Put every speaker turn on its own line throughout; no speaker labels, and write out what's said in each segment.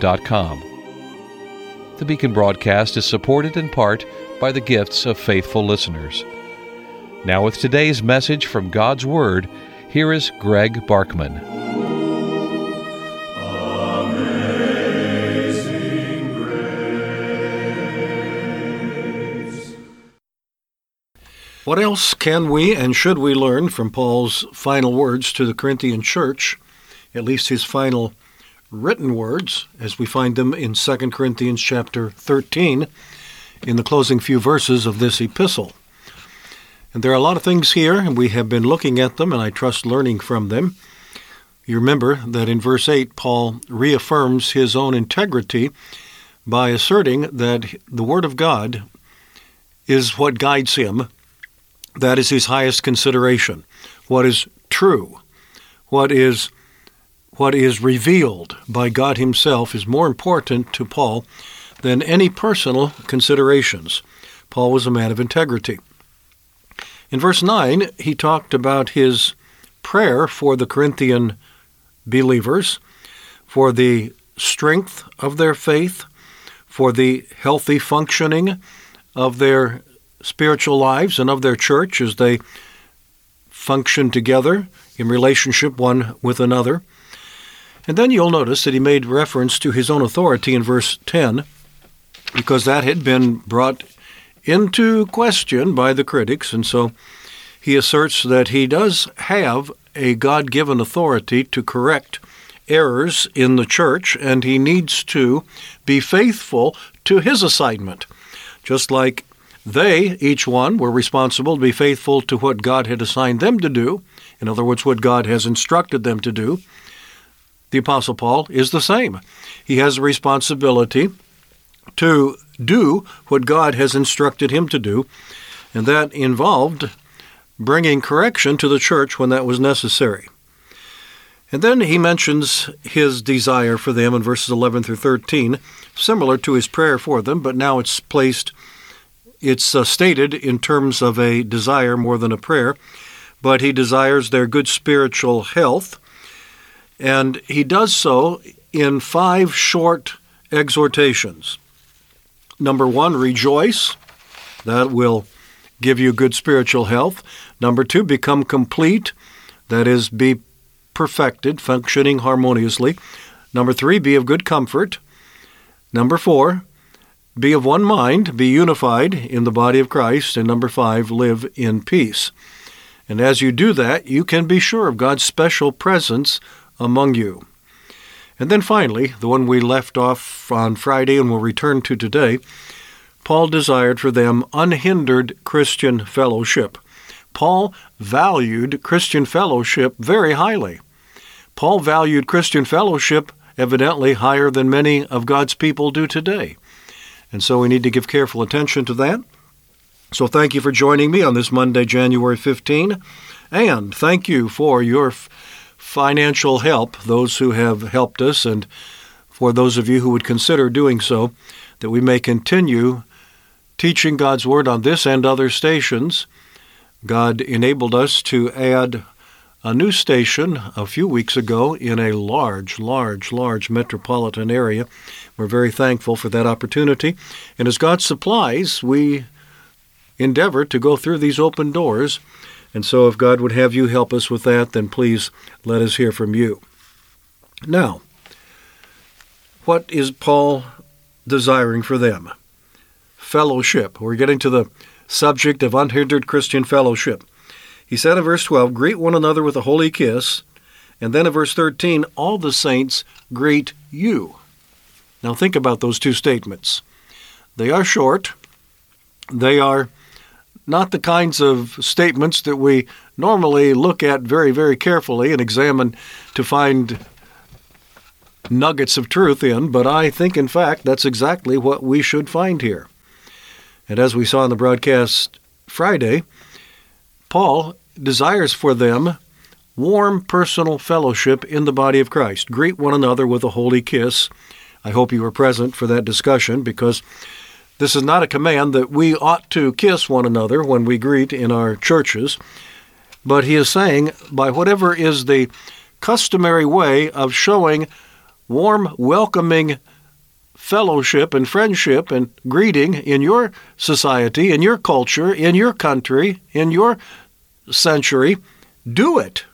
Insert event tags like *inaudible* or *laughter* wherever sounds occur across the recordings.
beaconbaptist.com. The Beacon broadcast is supported in part by the gifts of faithful listeners. Now, with today's message from God's Word, here is Greg Barkman.
What else can we and should we learn from Paul's final words to the Corinthian church, at least his final written words, as we find them in 2 Corinthians chapter 13, in the closing few verses of this epistle? And there are a lot of things here, and we have been looking at them, and I trust learning from them. You remember that in verse 8, Paul reaffirms his own integrity by asserting that the Word of God is what guides him that is his highest consideration. What is true, what is what is revealed by God himself is more important to Paul than any personal considerations. Paul was a man of integrity. In verse 9, he talked about his prayer for the Corinthian believers, for the strength of their faith, for the healthy functioning of their spiritual lives and of their church as they function together in relationship one with another. And then you'll notice that he made reference to his own authority in verse 10, because that had been brought into question by the critics, and so he asserts that he does have a God given authority to correct errors in the church, and he needs to be faithful to his assignment. Just like they, each one, were responsible to be faithful to what God had assigned them to do, in other words, what God has instructed them to do. The Apostle Paul is the same. He has a responsibility to do what God has instructed him to do, and that involved bringing correction to the church when that was necessary. And then he mentions his desire for them in verses 11 through 13, similar to his prayer for them, but now it's placed it's uh, stated in terms of a desire more than a prayer, but he desires their good spiritual health. And he does so in five short exhortations. Number one, rejoice. That will give you good spiritual health. Number two, become complete. That is, be perfected, functioning harmoniously. Number three, be of good comfort. Number four, be of one mind, be unified in the body of Christ, and number five, live in peace. And as you do that, you can be sure of God's special presence among you. And then finally, the one we left off on Friday and will return to today, Paul desired for them unhindered Christian fellowship. Paul valued Christian fellowship very highly. Paul valued Christian fellowship evidently higher than many of God's people do today. And so we need to give careful attention to that. So thank you for joining me on this Monday, January 15. And thank you for your f- financial help, those who have helped us, and for those of you who would consider doing so, that we may continue teaching God's Word on this and other stations. God enabled us to add a new station a few weeks ago in a large, large, large metropolitan area. We're very thankful for that opportunity. And as God supplies, we endeavor to go through these open doors. And so, if God would have you help us with that, then please let us hear from you. Now, what is Paul desiring for them? Fellowship. We're getting to the subject of unhindered Christian fellowship. He said in verse 12, Greet one another with a holy kiss. And then in verse 13, All the saints greet you. Now think about those two statements. They are short. They are not the kinds of statements that we normally look at very, very carefully and examine to find nuggets of truth in, but I think, in fact, that's exactly what we should find here. And as we saw in the broadcast Friday, Paul desires for them warm personal fellowship in the body of Christ. Greet one another with a holy kiss. I hope you were present for that discussion because this is not a command that we ought to kiss one another when we greet in our churches, but he is saying by whatever is the customary way of showing warm, welcoming fellowship and friendship and greeting in your society, in your culture, in your country, in your century, do it.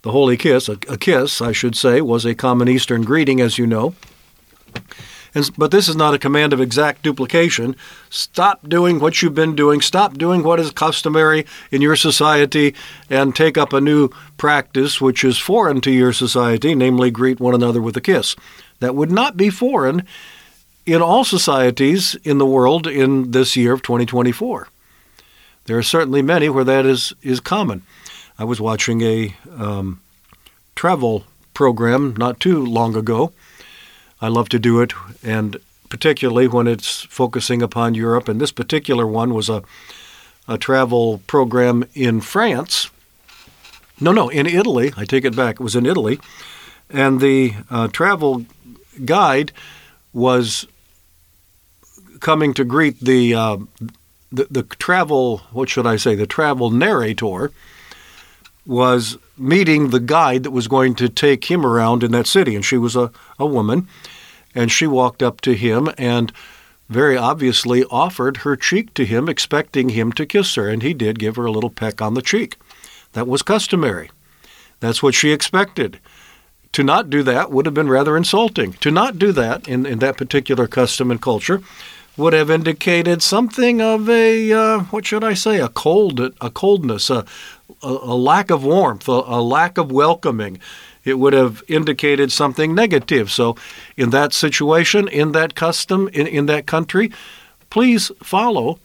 The holy kiss, a, kiss, I should say, was a common Eastern greeting, as you know. And, but this is not a command of exact duplication. Stop doing what you've been doing. Stop doing what is customary in your society and take up a new practice which is foreign to your society, namely greet one another with a kiss. That would not be foreign in all societies in the world in this year of 2024. There are certainly many where that is, is common. I was watching a um, travel program not too long ago. I love to do it, and particularly when it's focusing upon Europe. And this particular one was a, a travel program in France. No, no, in Italy. I take it back. It was in Italy. And the uh, travel guide was coming to greet the, uh, the, the travel, what should I say, the travel narrator was meeting the guide that was going to take him around in that city. And she was a, a woman. And she walked up to him and very obviously offered her cheek to him, expecting him to kiss her. And he did give her a little peck on the cheek. That was customary. That's what she expected. To not do that would have been rather insulting. To not do that in, in that particular custom and culture would have indicated something of a uh, what should I say a cold a coldness a, a, a lack of warmth a, a, lack of welcoming. It would have indicated something negative. So in that situation in that custom in, in that country please follow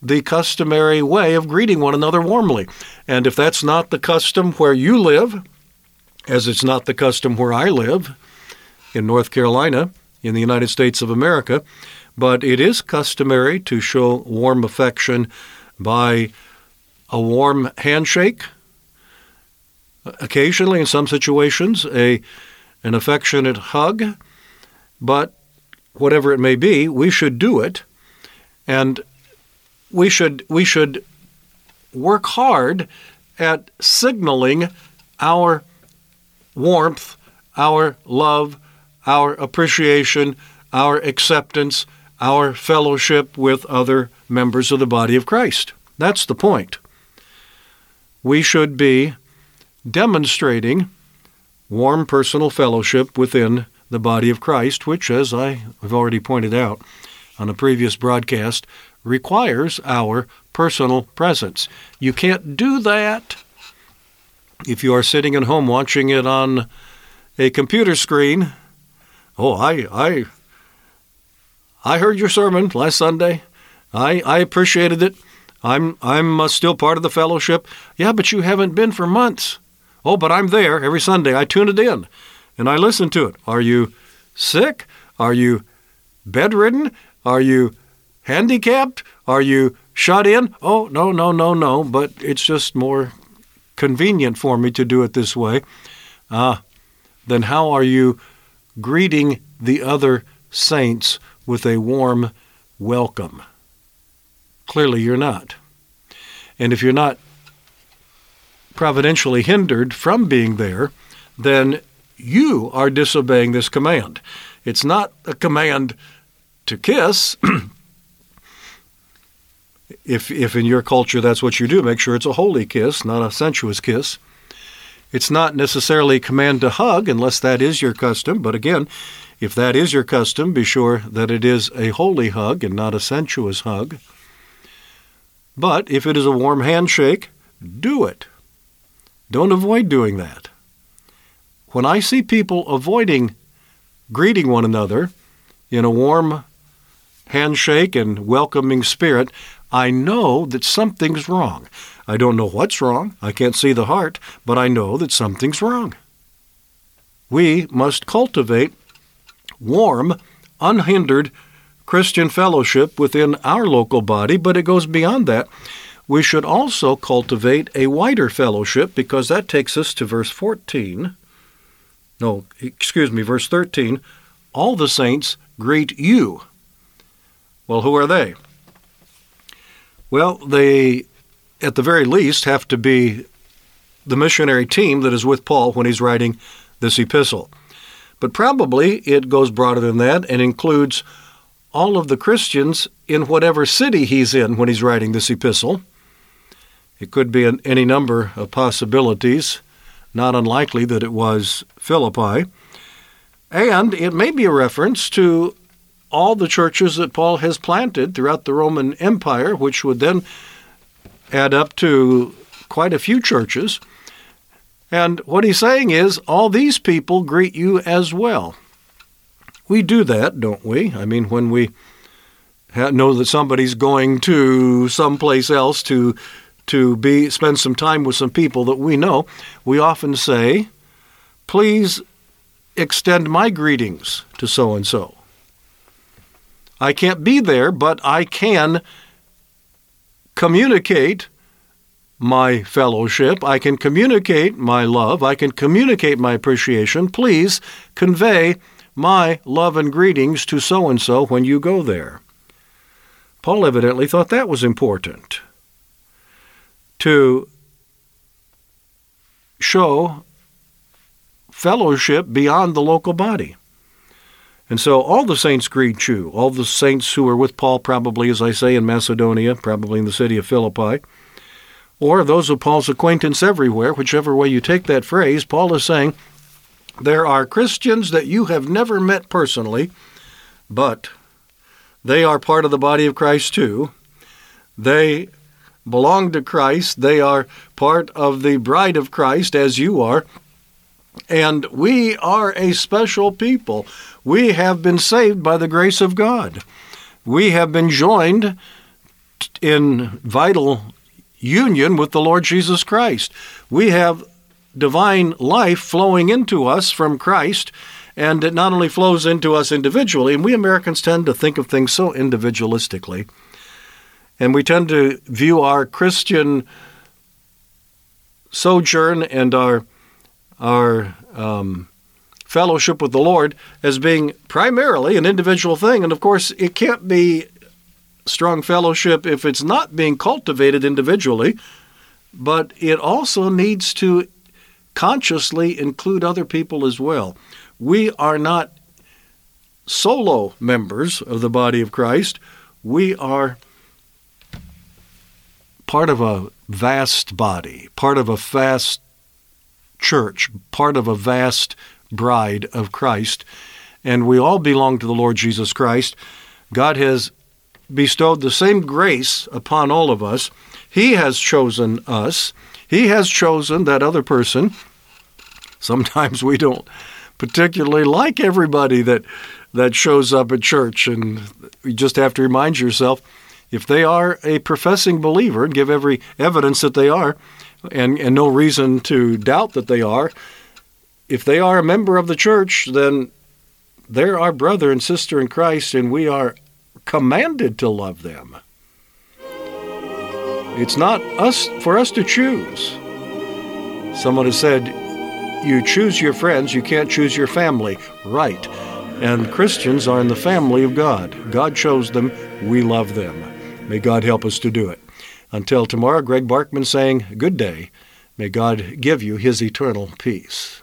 the customary way of greeting one another warmly. And if that's not the custom where you live as it's not the custom where I live in North Carolina in the United States of America but it is customary to show warm affection by a warm handshake, occasionally in some situations a an affectionate hug, but whatever it may be, we should do it and we should we should work hard at signaling our warmth, our love, our appreciation, our acceptance, our fellowship with other members of the body of Christ. That's the point. We should be demonstrating warm personal fellowship within the body of Christ, which, as I have already pointed out on a previous broadcast, requires our personal presence. You can't do that if you are sitting at home watching it on a computer screen. Oh, I, I I heard your sermon last Sunday. I, I appreciated it. I'm, I'm uh, still part of the fellowship. Yeah, but you haven't been for months. Oh, but I'm there every Sunday. I tune it in and I listen to it. Are you sick? Are you bedridden? Are you handicapped? Are you shut in? Oh, no, no, no, no. But it's just more convenient for me to do it this way. Ah, uh, then how are you greeting the other saints with a warm welcome. Clearly, you're not. And if you're not providentially hindered from being there, then you are disobeying this command. It's not a command to kiss. *clears throat* if, if in your culture that's what you do, make sure it's a holy kiss, not a sensuous kiss. It's not necessarily a command to hug unless that is your custom, but again, if that is your custom, be sure that it is a holy hug and not a sensuous hug. But if it is a warm handshake, do it. Don't avoid doing that. When I see people avoiding greeting one another in a warm handshake and welcoming spirit, I know that something's wrong. I don't know what's wrong. I can't see the heart, but I know that something's wrong. we must cultivate warm, unhindered Christian fellowship within our local body, but it goes beyond that. We should also cultivate a wider fellowship because that takes us to verse 14. No, excuse me, verse 13. All the saints greet you. Well, who are they? Well, they, at the very least, have to be the missionary team that is with Paul when he's writing this epistle. But probably it goes broader than that and includes all of the Christians in whatever city he's in when he's writing this epistle. It could be any number of possibilities, not unlikely that it was Philippi. And it may be a reference to all the churches that Paul has planted throughout the Roman Empire, which would then add up to quite a few churches. And what he's saying is, all these people greet you as well. We do that, don't we? I mean, when we know that somebody's going to someplace else to to be spend some time with some people that we know, we often say, "Please extend my greetings to so and so." I can't be there, but I can communicate my fellowship. I can communicate my love. I can communicate my appreciation. Please convey my love and greetings to so and so when you go there. Paul evidently thought that was important to show fellowship beyond the local body. And so all the saints greet you, all the saints who were with Paul, probably, as I say, in Macedonia, probably in the city of Philippi, or those of Paul's acquaintance everywhere, whichever way you take that phrase, Paul is saying, there are Christians that you have never met personally, but they are part of the body of Christ too. They belong to Christ. They are part of the bride of Christ, as you are. And we are a special people. We have been saved by the grace of God. We have been joined in vital union with the Lord Jesus Christ. We have divine life flowing into us from Christ, and it not only flows into us individually, and we Americans tend to think of things so individualistically, and we tend to view our Christian sojourn and our our um, fellowship with the Lord as being primarily an individual thing, and of course, it can't be strong fellowship if it's not being cultivated individually, but it also needs to consciously include other people as well. We are not solo members of the body of Christ. We are part of a vast body, part of a vast church, part of a vast bride of Christ, and we all belong to the Lord Jesus Christ. God has bestowed the same grace upon all of us. He has chosen us. He has chosen that other person. Sometimes we don't particularly like everybody that that shows up at church and you just have to remind yourself if they are a professing believer and give every evidence that they are and, and no reason to doubt that they are, if they are a member of the church, then they're our brother and sister in Christ, and we are commanded to love them. It's not us for us to choose. Someone has said, you choose your friends, you can't choose your family. Right. And Christians are in the family of God. God chose them, we love them. May God help us to do it. Until tomorrow, Greg Barkman saying, Good day. May God give you his eternal peace.